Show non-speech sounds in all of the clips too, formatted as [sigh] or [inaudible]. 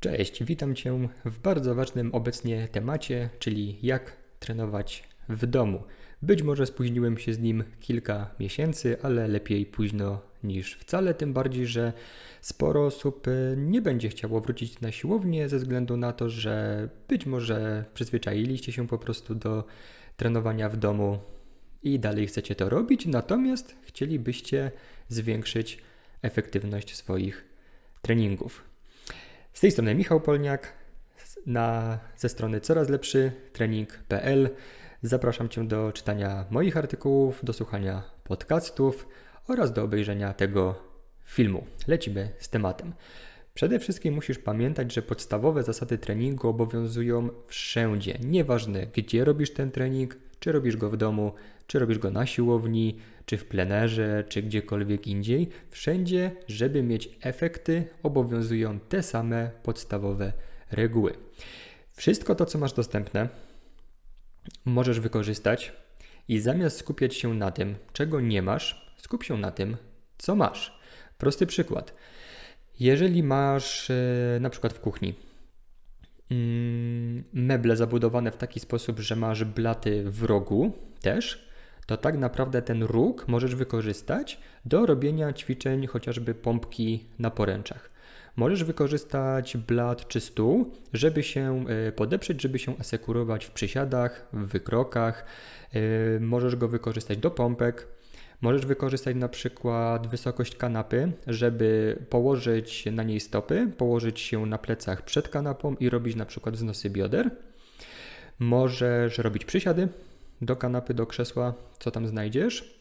Cześć, witam Cię w bardzo ważnym obecnie temacie, czyli jak trenować w domu. Być może spóźniłem się z nim kilka miesięcy, ale lepiej późno niż wcale, tym bardziej, że sporo osób e, nie będzie chciało wrócić na siłownię ze względu na to, że być może przyzwyczailiście się po prostu do trenowania w domu i dalej chcecie to robić, natomiast chcielibyście zwiększyć efektywność swoich treningów. Z tej strony Michał Polniak na, ze strony coraz lepszy trening.pl. Zapraszam Cię do czytania moich artykułów, do słuchania podcastów oraz do obejrzenia tego filmu. Lecimy z tematem. Przede wszystkim musisz pamiętać, że podstawowe zasady treningu obowiązują wszędzie. Nieważne, gdzie robisz ten trening, czy robisz go w domu, czy robisz go na siłowni, czy w plenerze, czy gdziekolwiek indziej. Wszędzie, żeby mieć efekty, obowiązują te same podstawowe reguły. Wszystko to, co masz dostępne, możesz wykorzystać i zamiast skupiać się na tym, czego nie masz, skup się na tym, co masz. Prosty przykład. Jeżeli masz e, na przykład w kuchni meble zabudowane w taki sposób, że masz blaty w rogu też, to tak naprawdę ten róg możesz wykorzystać do robienia ćwiczeń chociażby pompki na poręczach. Możesz wykorzystać blat czy stół, żeby się e, podeprzeć, żeby się asekurować w przysiadach, w wykrokach. E, możesz go wykorzystać do pompek. Możesz wykorzystać na przykład wysokość kanapy, żeby położyć na niej stopy, położyć się na plecach przed kanapą i robić na przykład wznosy bioder. Możesz robić przysiady do kanapy, do krzesła, co tam znajdziesz.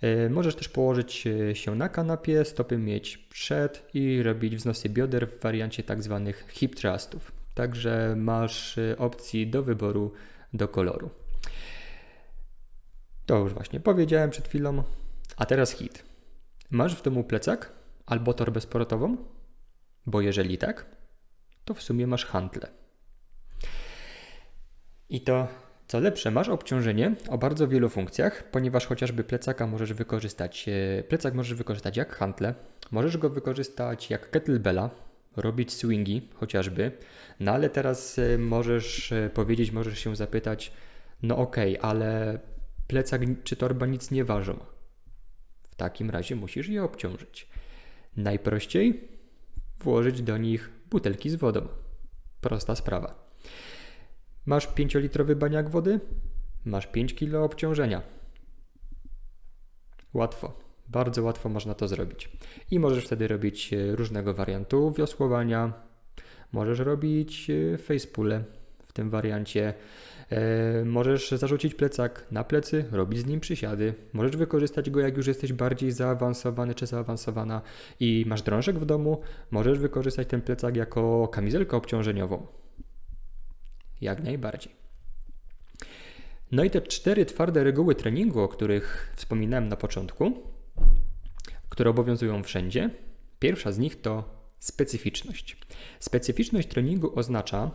E, możesz też położyć e, się na kanapie, stopy mieć przed i robić wznosy bioder w wariancie tak zwanych hip thrustów. Także masz e, opcji do wyboru do koloru. To już właśnie powiedziałem przed chwilą. A teraz hit. Masz w domu plecak albo torbę sportową? Bo jeżeli tak, to w sumie masz handle. I to co lepsze, masz obciążenie o bardzo wielu funkcjach, ponieważ chociażby plecaka możesz wykorzystać, e, plecak możesz wykorzystać jak hantle, możesz go wykorzystać jak kettlebella, robić swingi chociażby, no ale teraz e, możesz e, powiedzieć, możesz się zapytać, no okej, okay, ale plecak czy torba nic nie ważą. W takim razie musisz je obciążyć. Najprościej włożyć do nich butelki z wodą. Prosta sprawa. Masz 5-litrowy baniak wody? Masz 5 kg obciążenia. Łatwo, bardzo łatwo można to zrobić. I możesz wtedy robić e, różnego wariantu wiosłowania. Możesz robić e, facepule w tym wariancie. E, możesz zarzucić plecak na plecy, robić z nim przysiady. Możesz wykorzystać go, jak już jesteś bardziej zaawansowany czy zaawansowana i masz drążek w domu. Możesz wykorzystać ten plecak jako kamizelkę obciążeniową jak najbardziej. No i te cztery twarde reguły treningu, o których wspominałem na początku, które obowiązują wszędzie. Pierwsza z nich to specyficzność. Specyficzność treningu oznacza,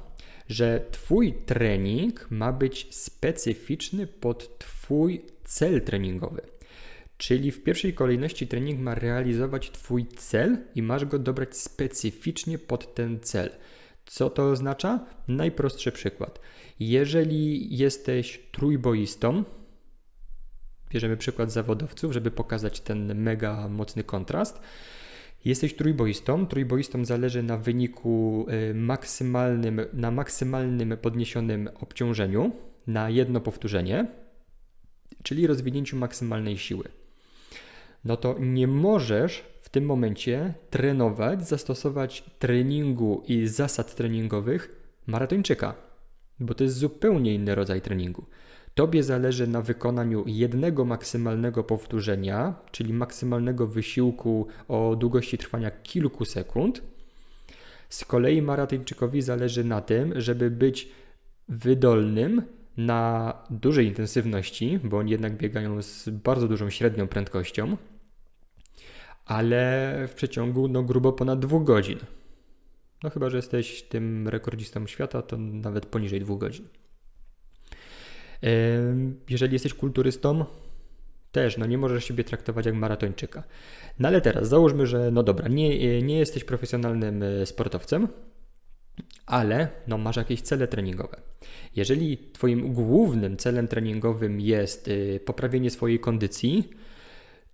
że Twój trening ma być specyficzny pod Twój cel treningowy. Czyli w pierwszej kolejności trening ma realizować Twój cel i masz go dobrać specyficznie pod ten cel. Co to oznacza? Najprostszy przykład. Jeżeli jesteś trójboistą, bierzemy przykład zawodowców, żeby pokazać ten mega mocny kontrast. Jesteś trójboistą. Trójboistą zależy na wyniku y, maksymalnym, na maksymalnym podniesionym obciążeniu na jedno powtórzenie, czyli rozwinięciu maksymalnej siły. No to nie możesz w tym momencie trenować, zastosować treningu i zasad treningowych maratończyka, bo to jest zupełnie inny rodzaj treningu. Tobie zależy na wykonaniu jednego maksymalnego powtórzenia, czyli maksymalnego wysiłku o długości trwania kilku sekund. Z kolei maratończykowi zależy na tym, żeby być wydolnym na dużej intensywności, bo oni jednak biegają z bardzo dużą średnią prędkością, ale w przeciągu no, grubo ponad dwóch godzin. No chyba, że jesteś tym rekordzistą świata, to nawet poniżej dwóch godzin. Jeżeli jesteś kulturystą, też no nie możesz siebie traktować jak maratończyka. No ale teraz załóżmy, że no dobra, nie, nie jesteś profesjonalnym e, sportowcem, ale no, masz jakieś cele treningowe. Jeżeli Twoim głównym celem treningowym jest y, poprawienie swojej kondycji,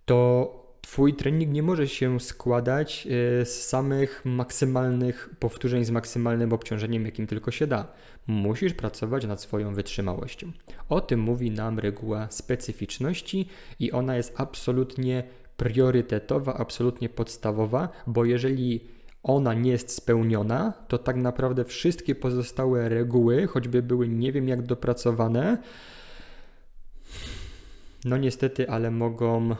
to Twój trening nie może się składać y, z samych maksymalnych powtórzeń z maksymalnym obciążeniem, jakim tylko się da. Musisz pracować nad swoją wytrzymałością. O tym mówi nam reguła specyficzności i ona jest absolutnie priorytetowa, absolutnie podstawowa, bo jeżeli ona nie jest spełniona, to tak naprawdę wszystkie pozostałe reguły, choćby były nie wiem jak dopracowane, no niestety, ale mogą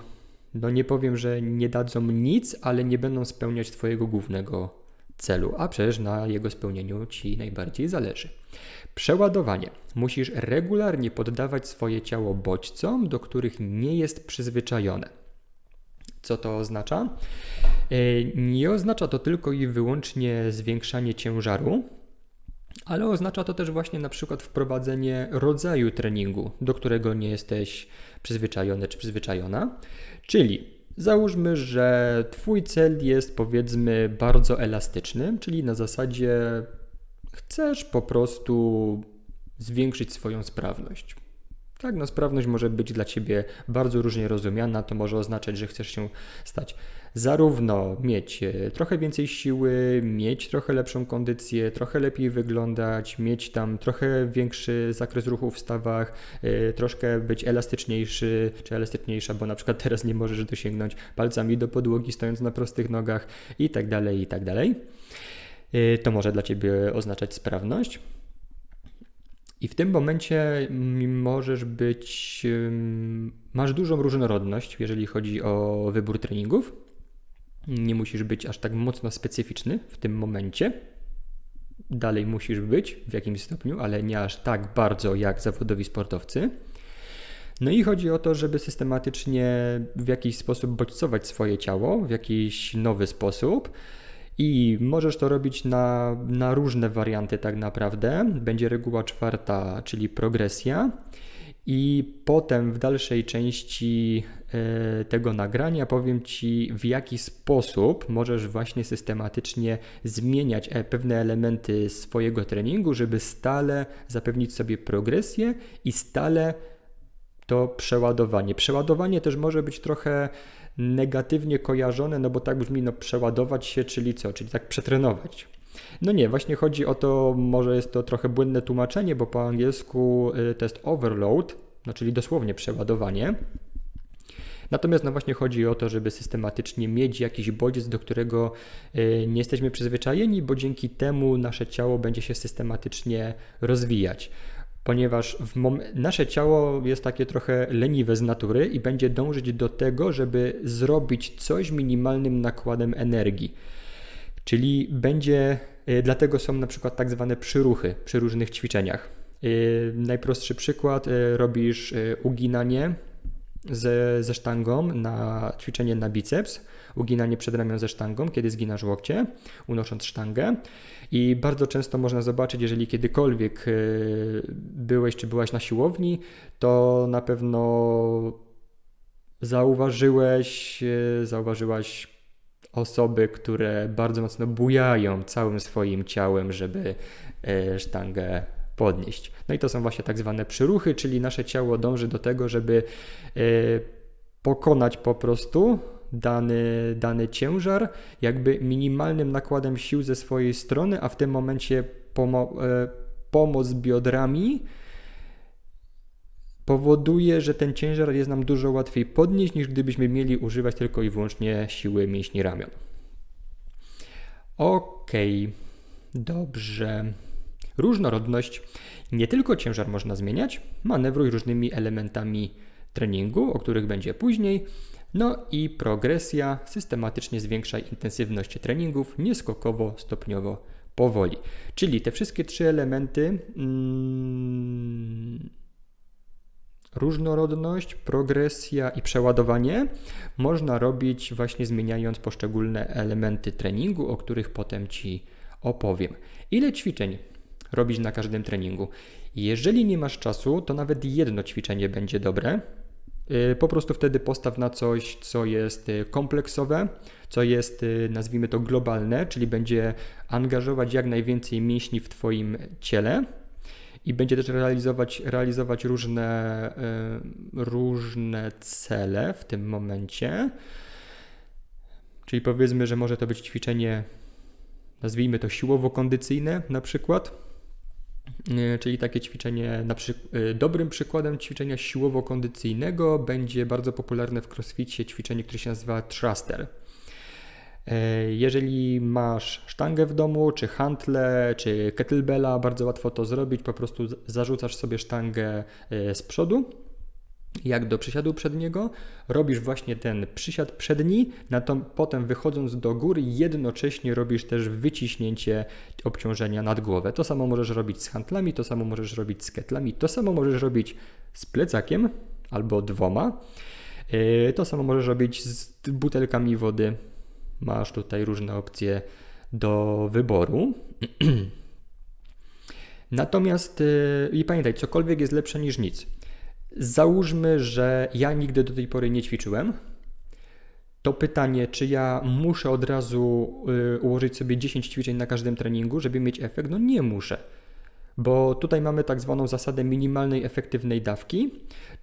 no nie powiem, że nie dadzą nic, ale nie będą spełniać Twojego głównego celu, a przecież na jego spełnieniu Ci najbardziej zależy. Przeładowanie. Musisz regularnie poddawać swoje ciało bodźcom, do których nie jest przyzwyczajone. Co to oznacza? E, nie oznacza to tylko i wyłącznie zwiększanie ciężaru, ale oznacza to też właśnie na przykład wprowadzenie rodzaju treningu, do którego nie jesteś przyzwyczajony czy przyzwyczajona. Czyli załóżmy, że Twój cel jest powiedzmy bardzo elastyczny, czyli na zasadzie chcesz po prostu zwiększyć swoją sprawność. Tak, no sprawność może być dla Ciebie bardzo różnie rozumiana. To może oznaczać, że chcesz się stać zarówno mieć e, trochę więcej siły, mieć trochę lepszą kondycję, trochę lepiej wyglądać, mieć tam trochę większy zakres ruchu w stawach, e, troszkę być elastyczniejszy czy elastyczniejsza, bo na przykład teraz nie możesz dosięgnąć palcami do podłogi stojąc na prostych nogach i tak dalej, i tak dalej. E, to może dla Ciebie oznaczać sprawność. I w tym momencie możesz być, masz dużą różnorodność, jeżeli chodzi o wybór treningów. Nie musisz być aż tak mocno specyficzny w tym momencie. Dalej musisz być w jakimś stopniu, ale nie aż tak bardzo jak zawodowi sportowcy. No i chodzi o to, żeby systematycznie w jakiś sposób bodźcować swoje ciało, w jakiś nowy sposób i możesz to robić na, na różne warianty, tak naprawdę. Będzie reguła czwarta, czyli progresja. I potem w dalszej części e, tego nagrania powiem Ci, w jaki sposób możesz właśnie systematycznie zmieniać e, pewne elementy swojego treningu, żeby stale zapewnić sobie progresję i stale to przeładowanie. Przeładowanie też może być trochę negatywnie kojarzone, no bo tak brzmi, no przeładować się, czyli co? Czyli tak przetrenować. No nie, właśnie chodzi o to, może jest to trochę błędne tłumaczenie, bo po angielsku y, to jest overload, no czyli dosłownie przeładowanie. Natomiast no właśnie chodzi o to, żeby systematycznie mieć jakiś bodziec, do którego y, nie jesteśmy przyzwyczajeni, bo dzięki temu nasze ciało będzie się systematycznie rozwijać ponieważ nasze ciało jest takie trochę leniwe z natury i będzie dążyć do tego, żeby zrobić coś minimalnym nakładem energii. Czyli będzie, y, dlatego są na przykład tak zwane przyruchy przy różnych ćwiczeniach. Y, najprostszy przykład, y, robisz uginanie ze, ze sztangą na ćwiczenie na biceps, uginanie przedramion ze sztangą, kiedy zginasz łokcie, unosząc sztangę. I bardzo często można zobaczyć, jeżeli kiedykolwiek y, byłeś czy byłaś na siłowni, to na pewno zauważyłeś, y, zauważyłaś osoby, które bardzo mocno bujają całym swoim ciałem, żeby y, sztangę podnieść. No i to są właśnie tak zwane przyruchy, czyli nasze ciało dąży do tego, żeby pokonać po prostu dany, dany ciężar, jakby minimalnym nakładem sił ze swojej strony, a w tym momencie pomo e, pomoc biodrami powoduje, że ten ciężar jest nam dużo łatwiej podnieść, niż gdybyśmy mieli używać tylko i wyłącznie siły mięśni ramion. Ok, dobrze. Różnorodność. Nie tylko ciężar można zmieniać, manewruj różnymi elementami treningu, o których będzie później, no i progresja systematycznie zwiększa intensywność treningów nieskokowo, stopniowo, powoli. Czyli te wszystkie trzy elementy mm, różnorodność, progresja i przeładowanie można robić właśnie zmieniając poszczególne elementy treningu, o których potem Ci opowiem. Ile ćwiczeń robić na każdym treningu? Jeżeli nie masz czasu, to nawet jedno ćwiczenie będzie dobre po prostu wtedy postaw na coś, co jest y, kompleksowe, co jest, y, nazwijmy to, globalne, czyli będzie angażować jak najwięcej mięśni w Twoim ciele i będzie też realizować, realizować różne, różne cele w tym momencie. Czyli powiedzmy, że może to być ćwiczenie, nazwijmy to siłowo-kondycyjne na przykład czyli takie ćwiczenie, na przy... E, dobrym przykładem ćwiczenia siłowo-kondycyjnego będzie bardzo popularne w crossficie ćwiczenie, które się nazywa thruster. E, jeżeli masz sztangę w domu, czy hantle, czy kettlebella, bardzo łatwo to zrobić. Po prostu zarzucasz sobie sztangę z przodu, jak do przysiadu przedniego, robisz właśnie ten przysiad przedni, na to, potem wychodząc do góry jednocześnie robisz też wyciśnięcie obciążenia nad głowę. To samo możesz robić z handlami, to samo możesz robić z ketlami, to samo możesz robić z plecakiem albo dwoma. E, to samo możesz robić z butelkami wody. Masz tutaj różne opcje do wyboru. [clears throat] Natomiast e, i pamiętaj, cokolwiek jest lepsze niż nic. Załóżmy, że ja nigdy do tej pory nie ćwiczyłem. To pytanie, czy ja muszę od razu y, ułożyć sobie 10 ćwiczeń na każdym treningu, żeby mieć efekt? No nie muszę. Bo tutaj mamy tak zwaną zasadę minimalnej efektywnej dawki,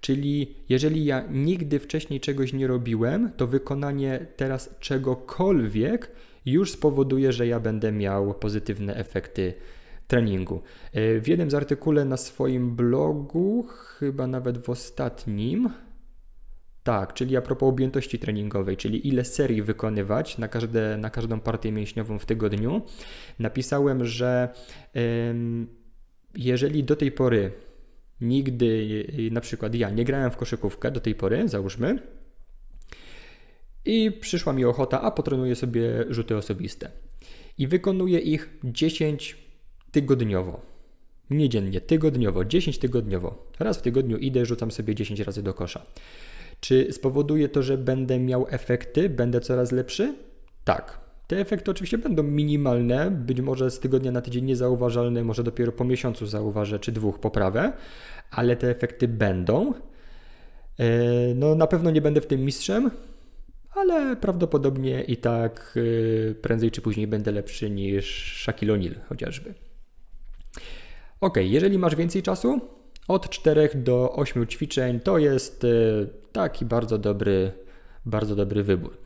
czyli jeżeli ja nigdy wcześniej czegoś nie robiłem, to wykonanie teraz czegokolwiek już spowoduje, że ja będę miał pozytywne efekty treningu. E, w jednym z artykule na swoim blogu, chyba nawet w ostatnim, tak, czyli a propos objętości treningowej, czyli ile serii wykonywać na, każde, na każdą partię mięśniową w tygodniu, napisałem, że jeżeli do tej pory nigdy, na przykład ja nie grałem w koszykówkę do tej pory, załóżmy, i przyszła mi ochota, a potrenuję sobie rzuty osobiste. I wykonuję ich 10 tygodniowo. Nie dziennie, tygodniowo, 10 tygodniowo. Raz w tygodniu idę, rzucam sobie 10 razy do kosza. Czy spowoduje to, że będę miał efekty, będę coraz lepszy? Tak. Te efekty oczywiście będą minimalne, być może z tygodnia na tydzień niezauważalne, może dopiero po miesiącu zauważę, czy dwóch poprawę, ale te efekty będą. E, no, na pewno nie będę w tym mistrzem, ale prawdopodobnie i tak e, prędzej czy później będę lepszy niż Shaquille O'Neal chociażby. Ok, jeżeli masz więcej czasu, od 4 do 8 ćwiczeń to jest e, taki bardzo dobry, bardzo dobry wybór.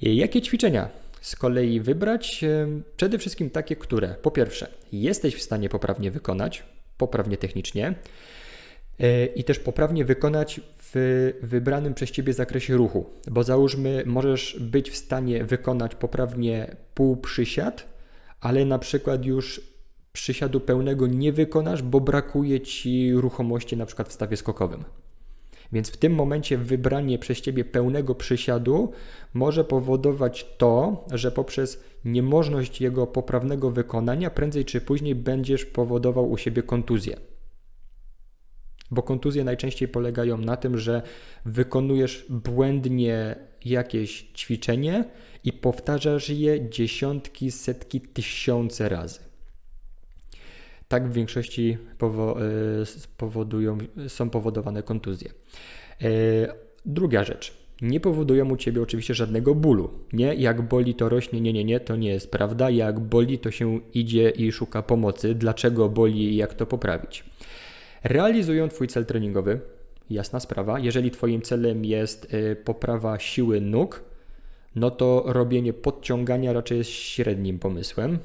Jakie ćwiczenia z kolei wybrać? E, przede wszystkim takie, które po pierwsze jesteś w stanie poprawnie wykonać, poprawnie technicznie i też poprawnie wykonać w wybranym przez Ciebie zakresie ruchu, bo załóżmy, możesz być w stanie wykonać poprawnie pół przysiad, ale na przykład już przysiadu pełnego nie wykonasz, bo brakuje ci ruchomości na przykład w stawie skokowym. Więc w tym momencie wybranie przez ciebie pełnego przysiadu może powodować to, że poprzez niemożność jego poprawnego wykonania prędzej czy później będziesz powodował u siebie kontuzję. Bo kontuzje najczęściej polegają na tym, że wykonujesz błędnie jakieś ćwiczenie i powtarzasz je dziesiątki, setki, tysiące razy tak w większości powo e, są powodowane kontuzje. E, druga rzecz. Nie powodują u ciebie oczywiście żadnego bólu. Nie, jak boli to rośnie, nie, nie, nie, to nie jest prawda. Jak boli to się idzie i szuka pomocy. Dlaczego boli i jak to poprawić? Realizują Twój cel treningowy, jasna sprawa. Jeżeli Twoim celem jest e, poprawa siły nóg, no to robienie podciągania raczej jest średnim pomysłem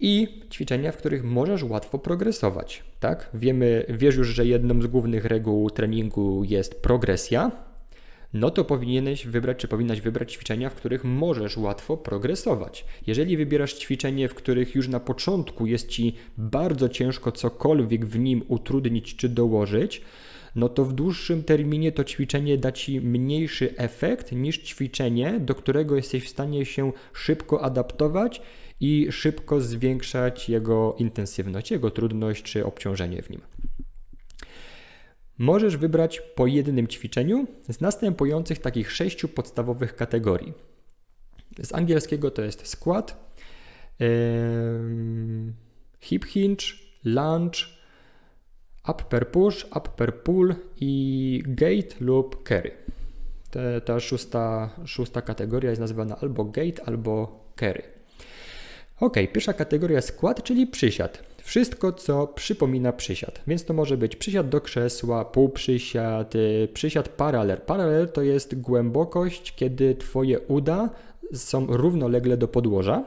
i ćwiczenia, w których możesz łatwo progresować. Tak? Wiemy, wiesz już, że jedną z głównych reguł treningu jest progresja. No to powinieneś wybrać, czy powinnaś wybrać ćwiczenia, w których możesz łatwo progresować. Jeżeli wybierasz ćwiczenie, w których już na początku jest ci bardzo ciężko cokolwiek w nim utrudnić czy dołożyć, no to w dłuższym terminie to ćwiczenie da ci mniejszy efekt niż ćwiczenie, do którego jesteś w stanie się szybko adaptować i szybko zwiększać jego intensywność, jego trudność czy obciążenie w nim. Możesz wybrać po jednym ćwiczeniu z następujących takich sześciu podstawowych kategorii. Z angielskiego to jest squat, hip hinge, lunge, up per push, up per pull i gate lub carry. Te, ta szósta, szósta kategoria jest nazywana albo gate, albo carry. Ok, pierwsza kategoria skład, czyli przysiad. Wszystko, co przypomina przysiad. Więc to może być przysiad do krzesła, półprzysiad, y, przysiad paralel. Paralel to jest głębokość, kiedy Twoje uda są równolegle do podłoża.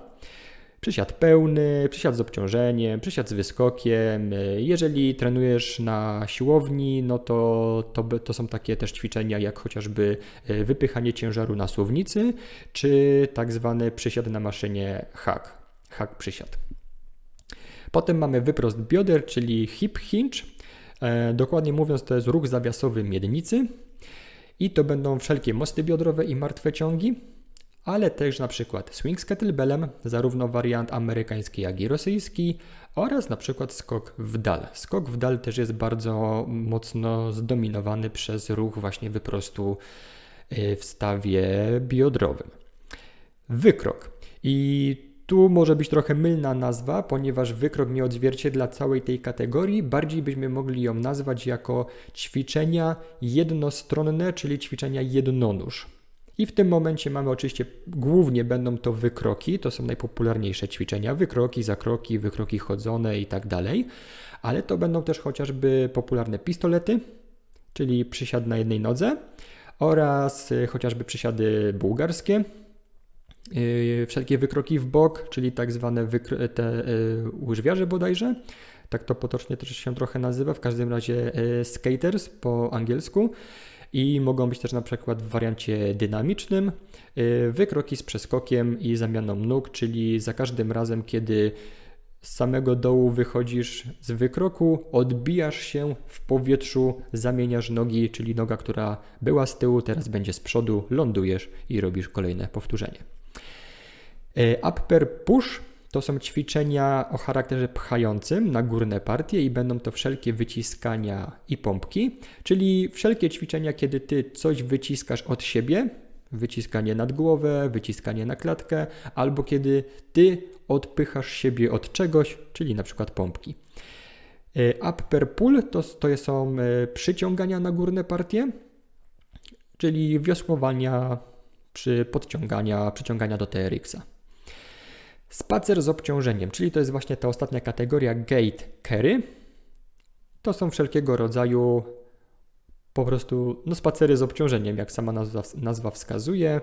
Przysiad pełny, przysiad z obciążeniem, przysiad z wyskokiem. Jeżeli trenujesz na siłowni, no to, to, to są takie też ćwiczenia jak chociażby y, wypychanie ciężaru na suwnicy, czy tak zwany przysiad na maszynie hack, hack przysiad. Potem mamy wyprost bioder, czyli hip hinge. E, dokładnie mówiąc, to jest ruch zawiasowy miednicy. I to będą wszelkie mosty biodrowe i martwe ciągi, ale też na przykład swing z kettlebellem, zarówno wariant amerykański, jak i rosyjski, oraz na przykład skok w dal. Skok w dal też jest bardzo mocno zdominowany przez ruch właśnie wyprostu e, w stawie biodrowym. Wykrok. I tu może być trochę mylna nazwa, ponieważ wykrok nie odzwierciedla całej tej kategorii. Bardziej byśmy mogli ją nazwać jako ćwiczenia jednostronne, czyli ćwiczenia jednonóż. I w tym momencie mamy oczywiście, głównie będą to wykroki, to są najpopularniejsze ćwiczenia, wykroki, zakroki, wykroki chodzone i tak dalej, ale to będą też chociażby popularne pistolety, czyli przysiad na jednej nodze oraz chociażby przysiady bułgarskie, wszelkie wykroki w bok, czyli tak zwane te yy, łyżwiarze bodajże. Tak to potocznie też się trochę nazywa, w każdym razie yy, skaters po angielsku. I mogą być też na przykład w wariancie dynamicznym wykroki z przeskokiem i zamianą nóg, czyli za każdym razem, kiedy z samego dołu wychodzisz z wykroku, odbijasz się w powietrzu, zamieniasz nogi, czyli noga, która była z tyłu, teraz będzie z przodu, lądujesz i robisz kolejne powtórzenie. E, upper push to są ćwiczenia o charakterze pchającym na górne partie i będą to wszelkie wyciskania i pompki, czyli wszelkie ćwiczenia, kiedy ty coś wyciskasz od siebie, wyciskanie nad głowę, wyciskanie na klatkę, albo kiedy ty odpychasz siebie od czegoś, czyli na przykład pompki. E, upper pull to, to są e, przyciągania na górne partie, czyli wiosłowania przy podciągania, przyciągania do TRX-a. Spacer z obciążeniem, czyli to jest właśnie ta ostatnia kategoria gate carry. To są wszelkiego rodzaju po prostu no, spacery z obciążeniem, jak sama nazwa, nazwa wskazuje.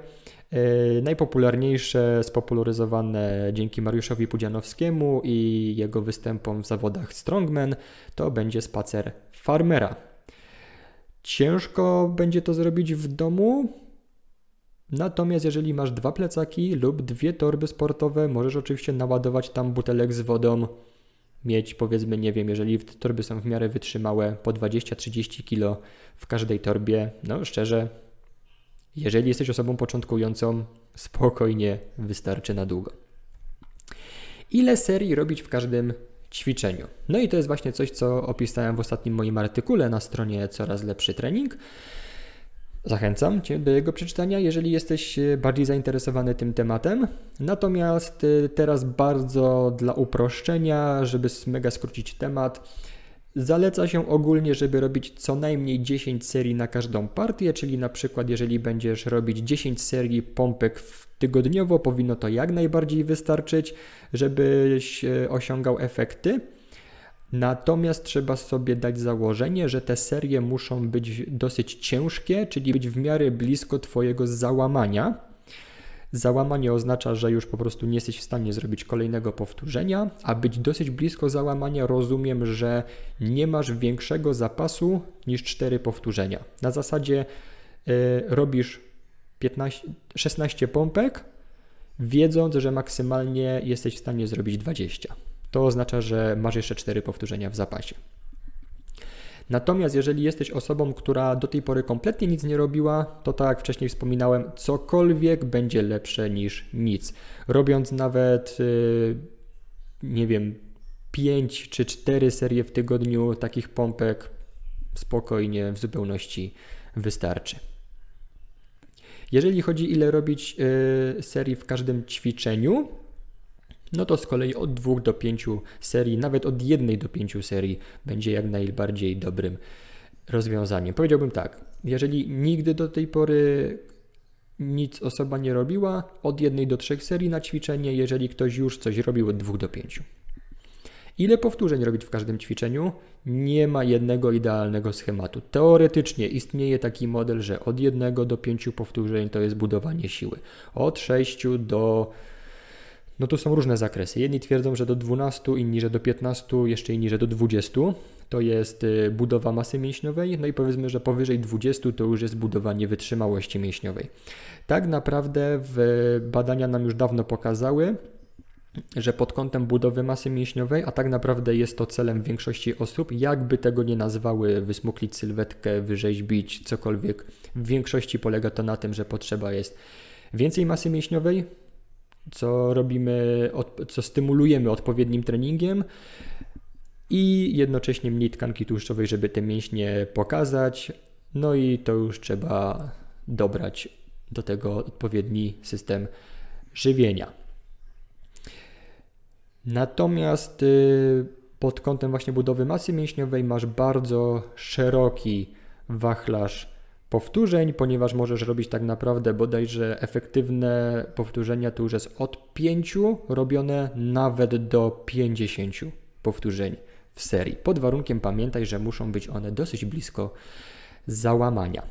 Yy, najpopularniejsze, spopularyzowane dzięki Mariuszowi Pudzianowskiemu i jego występom w zawodach Strongman, to będzie spacer farmera. Ciężko będzie to zrobić w domu, Natomiast jeżeli masz dwa plecaki lub dwie torby sportowe, możesz oczywiście naładować tam butelek z wodą, mieć powiedzmy, nie wiem, jeżeli torby są w miarę wytrzymałe, po 20-30 kg w każdej torbie. No szczerze, jeżeli jesteś osobą początkującą, spokojnie wystarczy na długo. Ile serii robić w każdym ćwiczeniu? No i to jest właśnie coś, co opisałem w ostatnim moim artykule na stronie Coraz Lepszy Trening. Zachęcam Cię do jego przeczytania, jeżeli jesteś e, bardziej zainteresowany tym tematem. Natomiast e, teraz bardzo dla uproszczenia, żeby mega skrócić temat, zaleca się ogólnie, żeby robić co najmniej 10 serii na każdą partię, czyli na przykład jeżeli będziesz robić 10 serii pompek tygodniowo, powinno to jak najbardziej wystarczyć, żebyś e, osiągał efekty. Natomiast trzeba sobie dać założenie, że te serie muszą być dosyć ciężkie, czyli być w miarę blisko Twojego załamania. Załamanie oznacza, że już po prostu nie jesteś w stanie zrobić kolejnego powtórzenia, a być dosyć blisko załamania rozumiem, że nie masz większego zapasu niż 4 powtórzenia. Na zasadzie yy, robisz 15, 16 pompek, wiedząc, że maksymalnie jesteś w stanie zrobić 20 to oznacza, że masz jeszcze cztery powtórzenia w zapasie. Natomiast jeżeli jesteś osobą, która do tej pory kompletnie nic nie robiła, to tak jak wcześniej wspominałem, cokolwiek będzie lepsze niż nic. Robiąc nawet, y, nie wiem, 5 czy 4 serie w tygodniu takich pompek, spokojnie, w zupełności wystarczy. Jeżeli chodzi ile robić y, serii w każdym ćwiczeniu, no to z kolei od 2 do 5 serii, nawet od 1 do 5 serii będzie jak najbardziej dobrym rozwiązaniem. Powiedziałbym tak, jeżeli nigdy do tej pory nic osoba nie robiła, od 1 do 3 serii na ćwiczenie, jeżeli ktoś już coś robił od 2 do 5. Ile powtórzeń robić w każdym ćwiczeniu? Nie ma jednego idealnego schematu. Teoretycznie istnieje taki model, że od 1 do 5 powtórzeń to jest budowanie siły. Od 6 do no to są różne zakresy. Jedni twierdzą, że do 12, inni, że do 15, jeszcze inni, że do 20. To jest y, budowa masy mięśniowej, no i powiedzmy, że powyżej 20 to już jest budowanie wytrzymałości mięśniowej. Tak naprawdę badania nam już dawno pokazały, że pod kątem budowy masy mięśniowej, a tak naprawdę jest to celem większości osób, jakby tego nie nazwały, wysmuklić sylwetkę, wyrzeźbić, cokolwiek, w większości polega to na tym, że potrzeba jest więcej masy mięśniowej, co robimy, co stymulujemy odpowiednim treningiem i jednocześnie mniej tkanki tłuszczowej, żeby te mięśnie pokazać. No i to już trzeba dobrać do tego odpowiedni system żywienia. Natomiast y, pod kątem właśnie budowy masy mięśniowej masz bardzo szeroki wachlarz powtórzeń, ponieważ możesz robić tak naprawdę bodajże efektywne powtórzenia to już jest od 5 robione nawet do 50 powtórzeń w serii. Pod warunkiem pamiętaj, że muszą być one dosyć blisko załamania.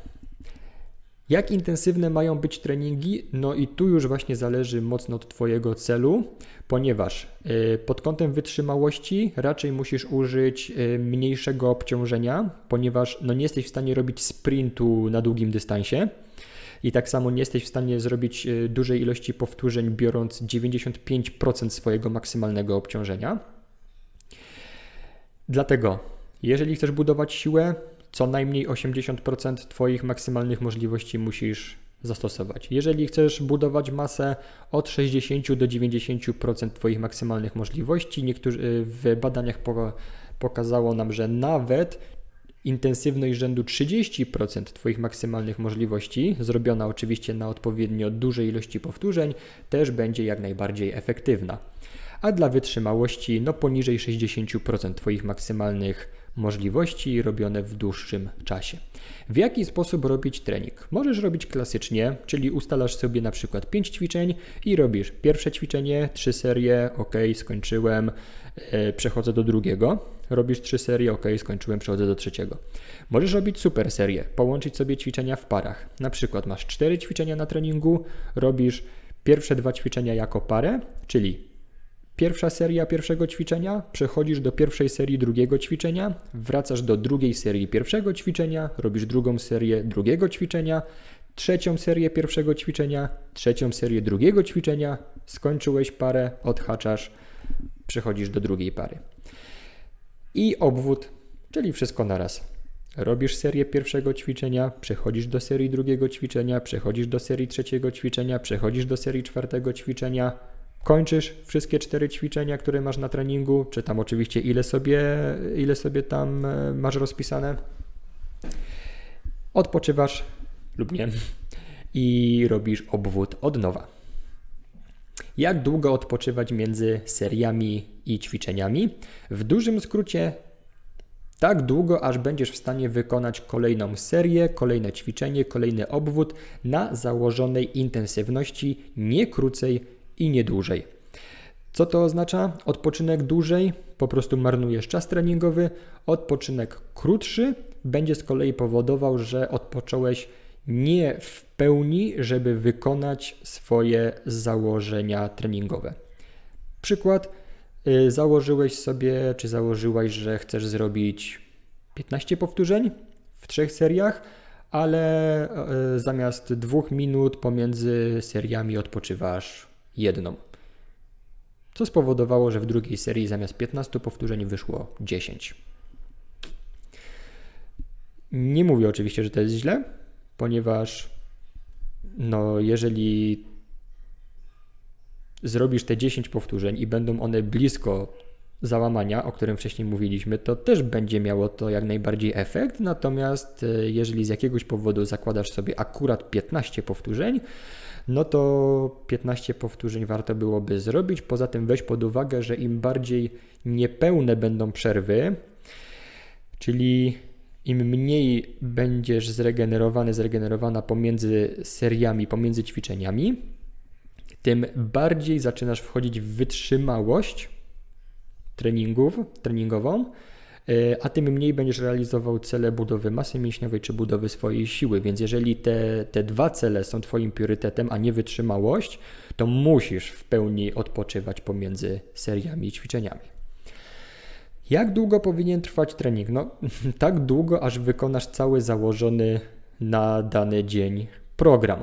Jak intensywne mają być treningi? No i tu już właśnie zależy mocno od Twojego celu, ponieważ y, pod kątem wytrzymałości raczej musisz użyć y, mniejszego obciążenia, ponieważ no nie jesteś w stanie robić sprintu na długim dystansie. I tak samo nie jesteś w stanie zrobić y, dużej ilości powtórzeń, biorąc 95% swojego maksymalnego obciążenia. Dlatego, jeżeli chcesz budować siłę, co najmniej 80% Twoich maksymalnych możliwości musisz zastosować. Jeżeli chcesz budować masę od 60 do 90% Twoich maksymalnych możliwości, niektórzy w badaniach pokazało nam, że nawet intensywność rzędu 30% Twoich maksymalnych możliwości, zrobiona oczywiście na odpowiednio dużej ilości powtórzeń, też będzie jak najbardziej efektywna. A dla wytrzymałości, no poniżej 60% Twoich maksymalnych możliwości robione w dłuższym czasie. W jaki sposób robić trening? Możesz robić klasycznie, czyli ustalasz sobie na przykład 5 ćwiczeń i robisz pierwsze ćwiczenie, 3 serie, ok, skończyłem, yy, przechodzę do drugiego. Robisz 3 serie, ok, skończyłem, przechodzę do trzeciego. Możesz robić super serię, połączyć sobie ćwiczenia w parach. Na przykład masz 4 ćwiczenia na treningu, robisz pierwsze dwa ćwiczenia jako parę, czyli Pierwsza seria pierwszego ćwiczenia, przechodzisz do pierwszej serii drugiego ćwiczenia, wracasz do drugiej serii pierwszego ćwiczenia, robisz drugą serię drugiego ćwiczenia, trzecią serię pierwszego ćwiczenia, trzecią serię drugiego ćwiczenia, skończyłeś parę, odhaczasz, przechodzisz do drugiej pary. I obwód, czyli wszystko naraz. Robisz serię pierwszego ćwiczenia, przechodzisz do serii drugiego ćwiczenia, przechodzisz do serii trzeciego ćwiczenia, przechodzisz do serii czwartego ćwiczenia, kończysz wszystkie cztery ćwiczenia, które masz na treningu, czy tam oczywiście ile sobie, ile sobie tam e, masz rozpisane. Odpoczywasz lub nie i robisz obwód od nowa. Jak długo odpoczywać między seriami i ćwiczeniami? W dużym skrócie tak długo, aż będziesz w stanie wykonać kolejną serię, kolejne ćwiczenie, kolejny obwód na założonej intensywności nie krócej i nie dłużej. Co to oznacza? Odpoczynek dłużej, po prostu marnujesz czas treningowy, odpoczynek krótszy będzie z kolei powodował, że odpocząłeś nie w pełni, żeby wykonać swoje założenia treningowe. Przykład, y, założyłeś sobie, czy założyłaś, że chcesz zrobić 15 powtórzeń w trzech seriach, ale y, zamiast dwóch minut pomiędzy seriami odpoczywasz jedną. Co spowodowało, że w drugiej serii zamiast 15 powtórzeń wyszło 10. Nie mówię oczywiście, że to jest źle, ponieważ no, jeżeli zrobisz te 10 powtórzeń i będą one blisko załamania, o którym wcześniej mówiliśmy, to też będzie miało to jak najbardziej efekt. Natomiast e, jeżeli z jakiegoś powodu zakładasz sobie akurat 15 powtórzeń, no to 15 powtórzeń warto byłoby zrobić. Poza tym weź pod uwagę, że im bardziej niepełne będą przerwy, czyli im mniej będziesz zregenerowany, zregenerowana pomiędzy seriami, pomiędzy ćwiczeniami, tym bardziej zaczynasz wchodzić w wytrzymałość treningów, treningową, a tym mniej będziesz realizował cele budowy masy mięśniowej czy budowy swojej siły. Więc jeżeli te, te dwa cele są Twoim priorytetem, a nie wytrzymałość, to musisz w pełni odpoczywać pomiędzy seriami i ćwiczeniami. Jak długo powinien trwać trening? No, [laughs] tak długo, aż wykonasz cały założony na dany dzień program.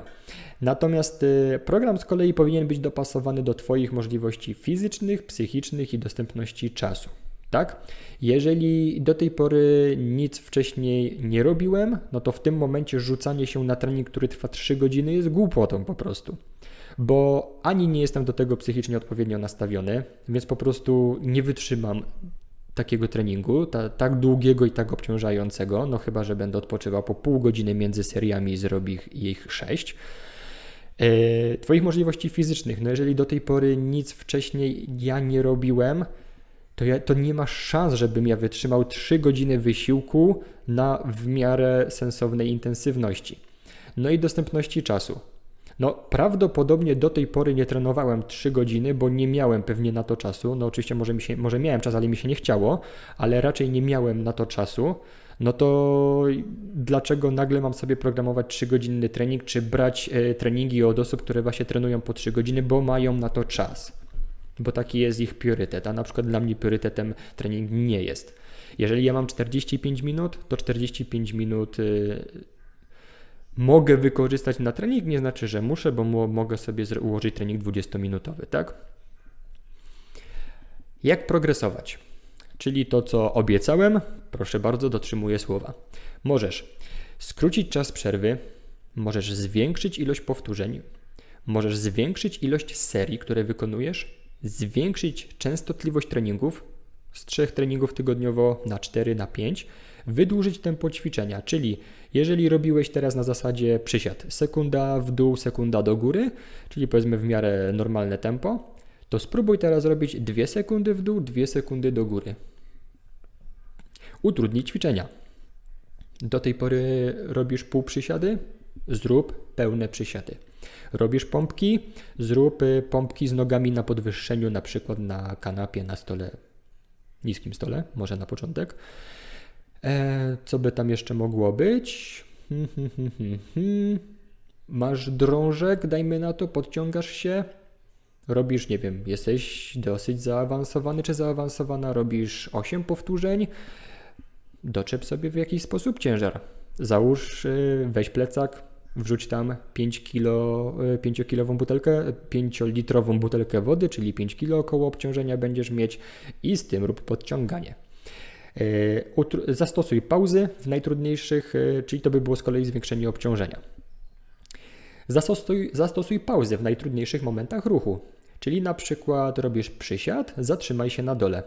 Natomiast y, program z kolei powinien być dopasowany do Twoich możliwości fizycznych, psychicznych i dostępności czasu. Tak? Jeżeli do tej pory nic wcześniej nie robiłem, no to w tym momencie rzucanie się na trening, który trwa 3 godziny jest głupotą po prostu. Bo ani nie jestem do tego psychicznie odpowiednio nastawiony, więc po prostu nie wytrzymam takiego treningu, ta, tak długiego i tak obciążającego, no chyba, że będę odpoczywał po pół godziny między seriami i zrobię ich 6 E, twoich możliwości fizycznych. No jeżeli do tej pory nic wcześniej ja nie robiłem, to, ja, to nie ma szans, żebym ja wytrzymał 3 godziny wysiłku na w miarę sensownej intensywności. No i dostępności czasu. No, prawdopodobnie do tej pory nie trenowałem 3 godziny, bo nie miałem pewnie na to czasu. No, oczywiście może, mi się, może miałem czas, ale mi się nie chciało, ale raczej nie miałem na to czasu no to dlaczego nagle mam sobie programować 3-godzinny trening, czy brać e, treningi od osób, które właśnie trenują po 3 godziny, bo mają na to czas. Bo taki jest ich priorytet, a na przykład dla mnie priorytetem trening nie jest. Jeżeli ja mam 45 minut, to 45 minut y, mogę wykorzystać na trening, nie znaczy, że muszę, bo mogę sobie ułożyć trening 20-minutowy, tak? Jak progresować? Czyli to, co obiecałem, proszę bardzo, dotrzymuję słowa. Możesz skrócić czas przerwy, możesz zwiększyć ilość powtórzeń, możesz zwiększyć ilość serii, które wykonujesz, zwiększyć częstotliwość treningów z 3 treningów tygodniowo na 4, na 5, wydłużyć tempo ćwiczenia, czyli jeżeli robiłeś teraz na zasadzie przysiad, sekunda w dół, sekunda do góry, czyli powiedzmy w miarę normalne tempo, to spróbuj teraz robić 2 sekundy w dół, 2 sekundy do góry. Utrudnij ćwiczenia. Do tej pory robisz półprzysiady? Zrób pełne przysiady. Robisz pompki? Zrób y, pompki z nogami na podwyższeniu, na przykład na kanapie, na stole, niskim stole, może na początek. E, co by tam jeszcze mogło być? Hmm, hmm, hmm, Masz drążek, dajmy na to, podciągasz się robisz, nie wiem, jesteś dosyć zaawansowany czy zaawansowana, robisz 8 powtórzeń, doczep sobie w jakiś sposób ciężar. Załóż, y, weź plecak, wrzuć tam 5 kilo, 5-kilową y, butelkę, 5-litrową butelkę wody, czyli 5 kilo około obciążenia będziesz mieć i z tym rób podciąganie. Y, zastosuj pauzy w najtrudniejszych, czyli to by było z kolei zwiększenie obciążenia. Zastosuj, zastosuj pauzę w najtrudniejszych momentach ruchu. Czyli na przykład robisz przysiad, zatrzymaj się na dole.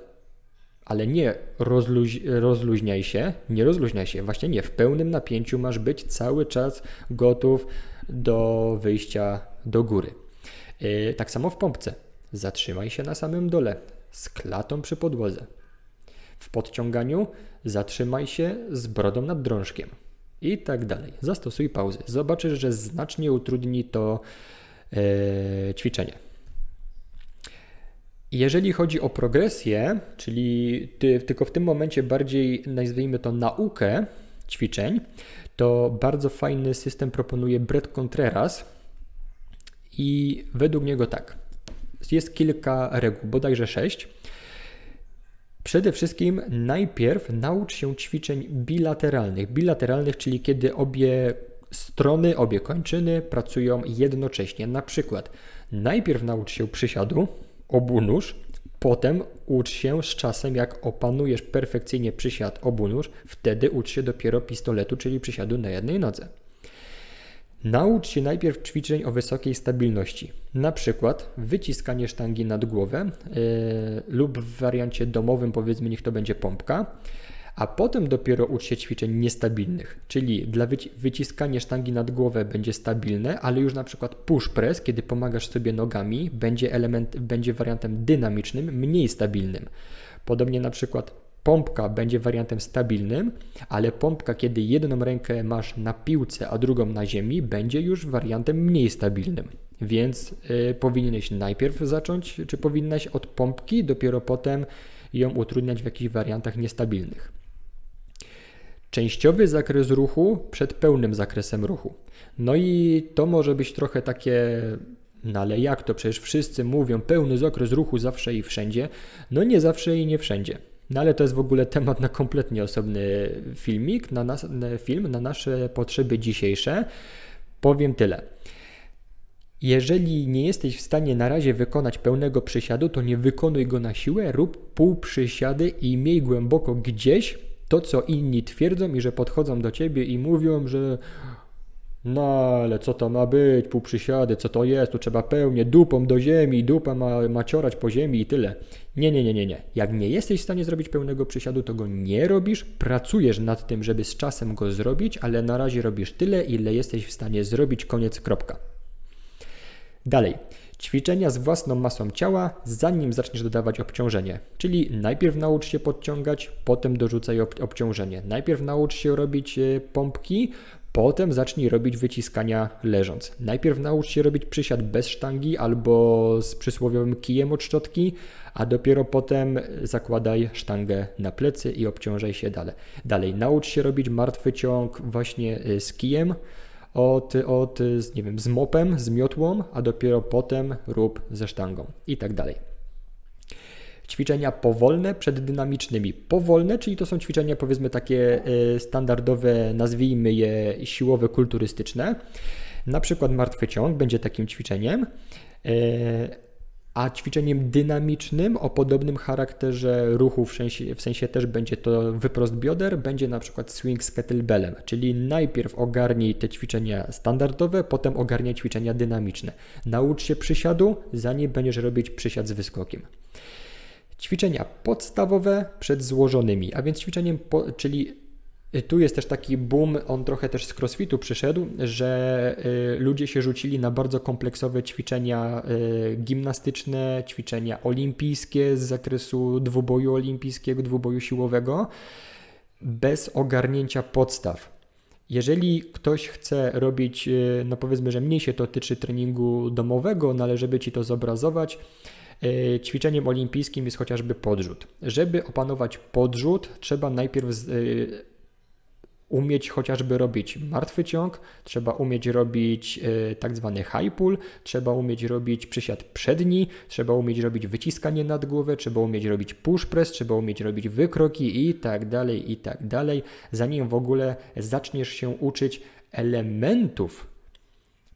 Ale nie rozluź, rozluźniaj się, nie rozluźniaj się, właśnie nie, w pełnym napięciu masz być cały czas gotów do wyjścia do góry. Yy, tak samo w pompce. Zatrzymaj się na samym dole, z klatą przy podłodze. W podciąganiu zatrzymaj się z brodą nad drążkiem i tak dalej. Zastosuj pauzę. Zobaczysz, że znacznie utrudni to yy, ćwiczenie. Jeżeli chodzi o progresję, czyli ty, tylko w tym momencie bardziej nazwijmy to naukę ćwiczeń, to bardzo fajny system proponuje Brett Contreras i według niego tak. Jest kilka reguł, bodajże sześć. Przede wszystkim najpierw naucz się ćwiczeń bilateralnych. Bilateralnych, czyli kiedy obie strony, obie kończyny pracują jednocześnie. Na przykład najpierw naucz się przysiadu, obunóż, potem ucz się z czasem, jak opanujesz perfekcyjnie przysiad obunóż, wtedy ucz się dopiero pistoletu, czyli przysiadu na jednej nodze. Naucz się najpierw ćwiczeń o wysokiej stabilności, na przykład wyciskanie sztangi nad głowę yy, lub w wariancie domowym powiedzmy niech to będzie pompka, a potem dopiero ucz się ćwiczeń niestabilnych, czyli dla wyci wyciskania sztangi nad głowę będzie stabilne, ale już na przykład push press, kiedy pomagasz sobie nogami, będzie, element, będzie wariantem dynamicznym, mniej stabilnym. Podobnie na przykład Pompka będzie wariantem stabilnym, ale pompka, kiedy jedną rękę masz na piłce, a drugą na ziemi, będzie już wariantem mniej stabilnym. Więc y, powinieneś najpierw zacząć, czy powinnaś od pompki, dopiero potem ją utrudniać w jakichś wariantach niestabilnych. Częściowy zakres ruchu przed pełnym zakresem ruchu. No i to może być trochę takie no ale jak to? Przecież wszyscy mówią pełny zakres ruchu zawsze i wszędzie. No nie zawsze i nie wszędzie. No ale to jest w ogóle temat na kompletnie osobny filmik, na nas, na film, na nasze potrzeby dzisiejsze. Powiem tyle. Jeżeli nie jesteś w stanie na razie wykonać pełnego przysiadu, to nie wykonuj go na siłę, rób pół przysiady i miej głęboko gdzieś to, co inni twierdzą i że podchodzą do ciebie i mówią, że no ale co to ma być, półprzysiady, co to jest, tu trzeba pełnie dupą do ziemi, dupa ma, ma ciorać po ziemi i tyle. Nie, nie, nie, nie, nie. Jak nie jesteś w stanie zrobić pełnego przysiadu, to go nie robisz, pracujesz nad tym, żeby z czasem go zrobić, ale na razie robisz tyle, ile jesteś w stanie zrobić, koniec, kropka. Dalej. Ćwiczenia z własną masą ciała, zanim zaczniesz dodawać obciążenie. Czyli najpierw naucz się podciągać, potem dorzucaj ob obciążenie. Najpierw naucz się robić e, pompki, Potem zacznij robić wyciskania leżąc. Najpierw naucz się robić przysiad bez sztangi albo z przysłowiowym kijem od szczotki, a dopiero potem zakładaj sztangę na plecy i obciążaj się dalej. Dalej, naucz się robić martwy ciąg właśnie y, z kijem, od, od nie wiem, z mopem, z miotłą, a dopiero potem rób ze sztangą i tak dalej. Ćwiczenia powolne przed dynamicznymi. Powolne, czyli to są ćwiczenia powiedzmy takie e, standardowe, nazwijmy je siłowe, kulturystyczne. Na przykład martwy ciąg będzie takim ćwiczeniem. A ćwiczeniem dynamicznym o podobnym charakterze ruchu, w sensie, w sensie też będzie to wyprost bioder, będzie na przykład swing z kettlebellem, czyli najpierw ogarnij te ćwiczenia standardowe, potem ogarniaj ćwiczenia dynamiczne. Naucz się przysiadu, zanim będziesz robić przysiad z wyskokiem. Ćwiczenia podstawowe przed złożonymi, a więc ćwiczeniem, po, czyli tu jest też taki boom, on trochę też z crossfitu przyszedł, że y, ludzie się rzucili na bardzo kompleksowe ćwiczenia y, gimnastyczne, ćwiczenia olimpijskie z zakresu dwuboju olimpijskiego, dwuboju siłowego, bez ogarnięcia podstaw. Jeżeli ktoś chce robić, no powiedzmy, że mniej się to tyczy treningu domowego, no by ci to zobrazować, ćwiczeniem olimpijskim jest chociażby podrzut. Żeby opanować podrzut, trzeba najpierw umieć chociażby robić martwy ciąg, trzeba umieć robić e, tak zwany high pull, trzeba umieć robić przysiad przedni, trzeba umieć robić wyciskanie nad głowę, trzeba umieć robić push press, trzeba umieć robić wykroki i tak dalej, i tak dalej, zanim w ogóle zaczniesz się uczyć elementów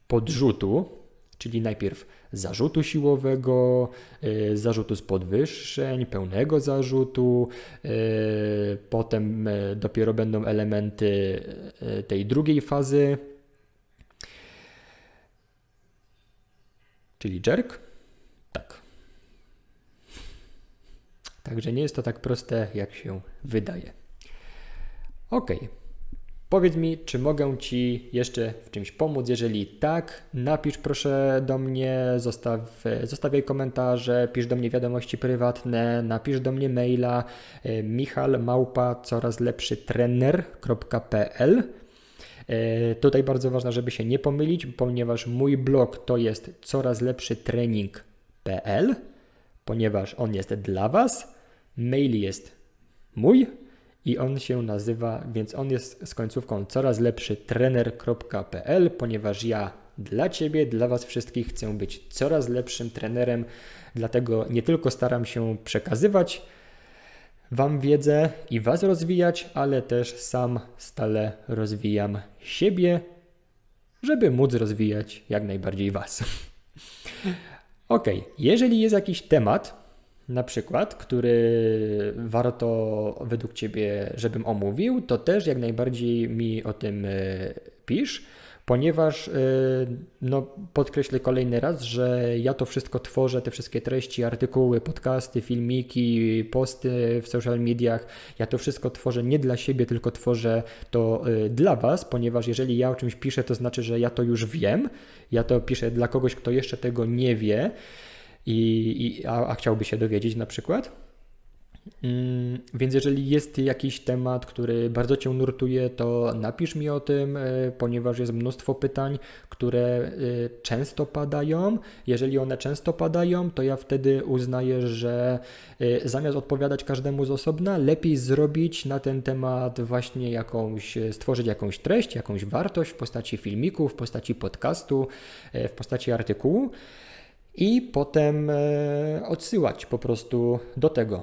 podrzutu, czyli najpierw zarzutu siłowego, y, zarzutu z podwyższeń, pełnego zarzutu. Y, potem y, dopiero będą elementy tej drugiej fazy, czyli jerk. Tak. Także nie jest to tak proste, jak się wydaje. Ok. Powiedz mi, czy mogę Ci jeszcze w czymś pomóc. Jeżeli tak, napisz proszę do mnie, zostaw, zostawiaj komentarze, pisz do mnie wiadomości prywatne, napisz do mnie maila e, michalmałpa coraz lepszy trener.pl e, Tutaj bardzo ważne, żeby się nie pomylić, ponieważ mój blog to jest coraz lepszy trening.pl, ponieważ on jest dla Was, mail jest mój, i on się nazywa, więc on jest z końcówką coraz lepszy trener.pl, ponieważ ja dla Ciebie, dla Was wszystkich chcę być coraz lepszym trenerem, dlatego nie tylko staram się przekazywać Wam wiedzę i Was rozwijać, ale też sam stale rozwijam siebie, żeby móc rozwijać jak najbardziej Was. [laughs] ok, jeżeli jest jakiś temat, na przykład, który warto według Ciebie, żebym omówił, to też jak najbardziej mi o tym e, pisz, ponieważ y, no, podkreślę kolejny raz, że ja to wszystko tworzę, te wszystkie treści, artykuły, podcasty, filmiki, posty w social mediach. Ja to wszystko tworzę nie dla siebie, tylko tworzę to y, dla Was, ponieważ jeżeli ja o czymś piszę, to znaczy, że ja to już wiem. Ja to piszę dla kogoś, kto jeszcze tego nie wie, i, i a, a chciałby się dowiedzieć na przykład. Mm, więc jeżeli jest jakiś temat, który bardzo Cię nurtuje, to napisz mi o tym, e, ponieważ jest mnóstwo pytań, które e, często padają. Jeżeli one często padają, to ja wtedy uznaję, że e, zamiast odpowiadać każdemu z osobna, lepiej zrobić na ten temat właśnie jakąś, stworzyć jakąś treść, jakąś wartość w postaci filmiku, w postaci podcastu, w postaci artykułu i potem odsyłać po prostu do tego.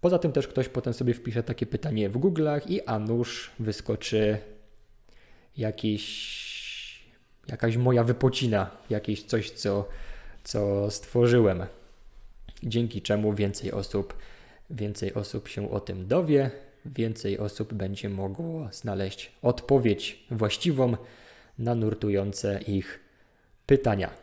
Poza tym też ktoś potem sobie wpisze takie pytanie w Google'ach i a nuż wyskoczy jakiś, jakaś moja wypocina, jakieś coś, co, co stworzyłem. Dzięki czemu więcej osób, więcej osób się o tym dowie, więcej osób będzie mogło znaleźć odpowiedź właściwą na nurtujące ich pytania.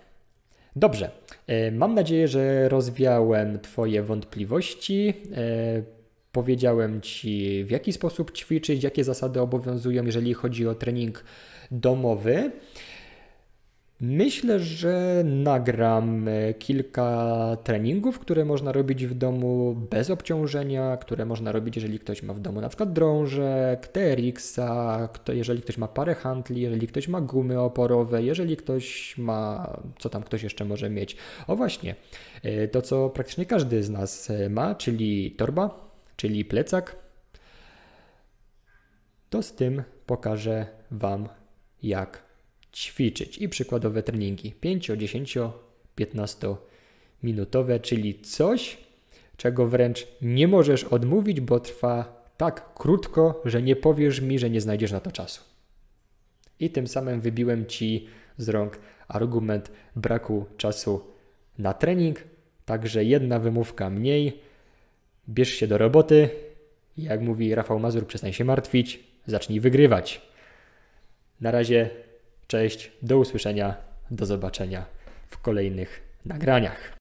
Dobrze, e, mam nadzieję, że rozwiałem Twoje wątpliwości. E, powiedziałem Ci, w jaki sposób ćwiczyć, jakie zasady obowiązują, jeżeli chodzi o trening domowy. Myślę, że nagram e, kilka treningów, które można robić w domu bez obciążenia, które można robić, jeżeli ktoś ma w domu na przykład drążek, TRX-a, jeżeli ktoś ma parę handli, jeżeli ktoś ma gumy oporowe, jeżeli ktoś ma, co tam ktoś jeszcze może mieć. O właśnie, e, to co praktycznie każdy z nas e, ma, czyli torba, czyli plecak, to z tym pokażę Wam jak ćwiczyć i przykładowe treningi 5, 10, 15 minutowe, czyli coś, czego wręcz nie możesz odmówić, bo trwa tak krótko, że nie powiesz mi, że nie znajdziesz na to czasu. I tym samym wybiłem ci z rąk argument braku czasu na trening, także jedna wymówka mniej. Bierz się do roboty. Jak mówi Rafał Mazur, przestań się martwić, zacznij wygrywać. Na razie Cześć, do usłyszenia, do zobaczenia w kolejnych nagraniach.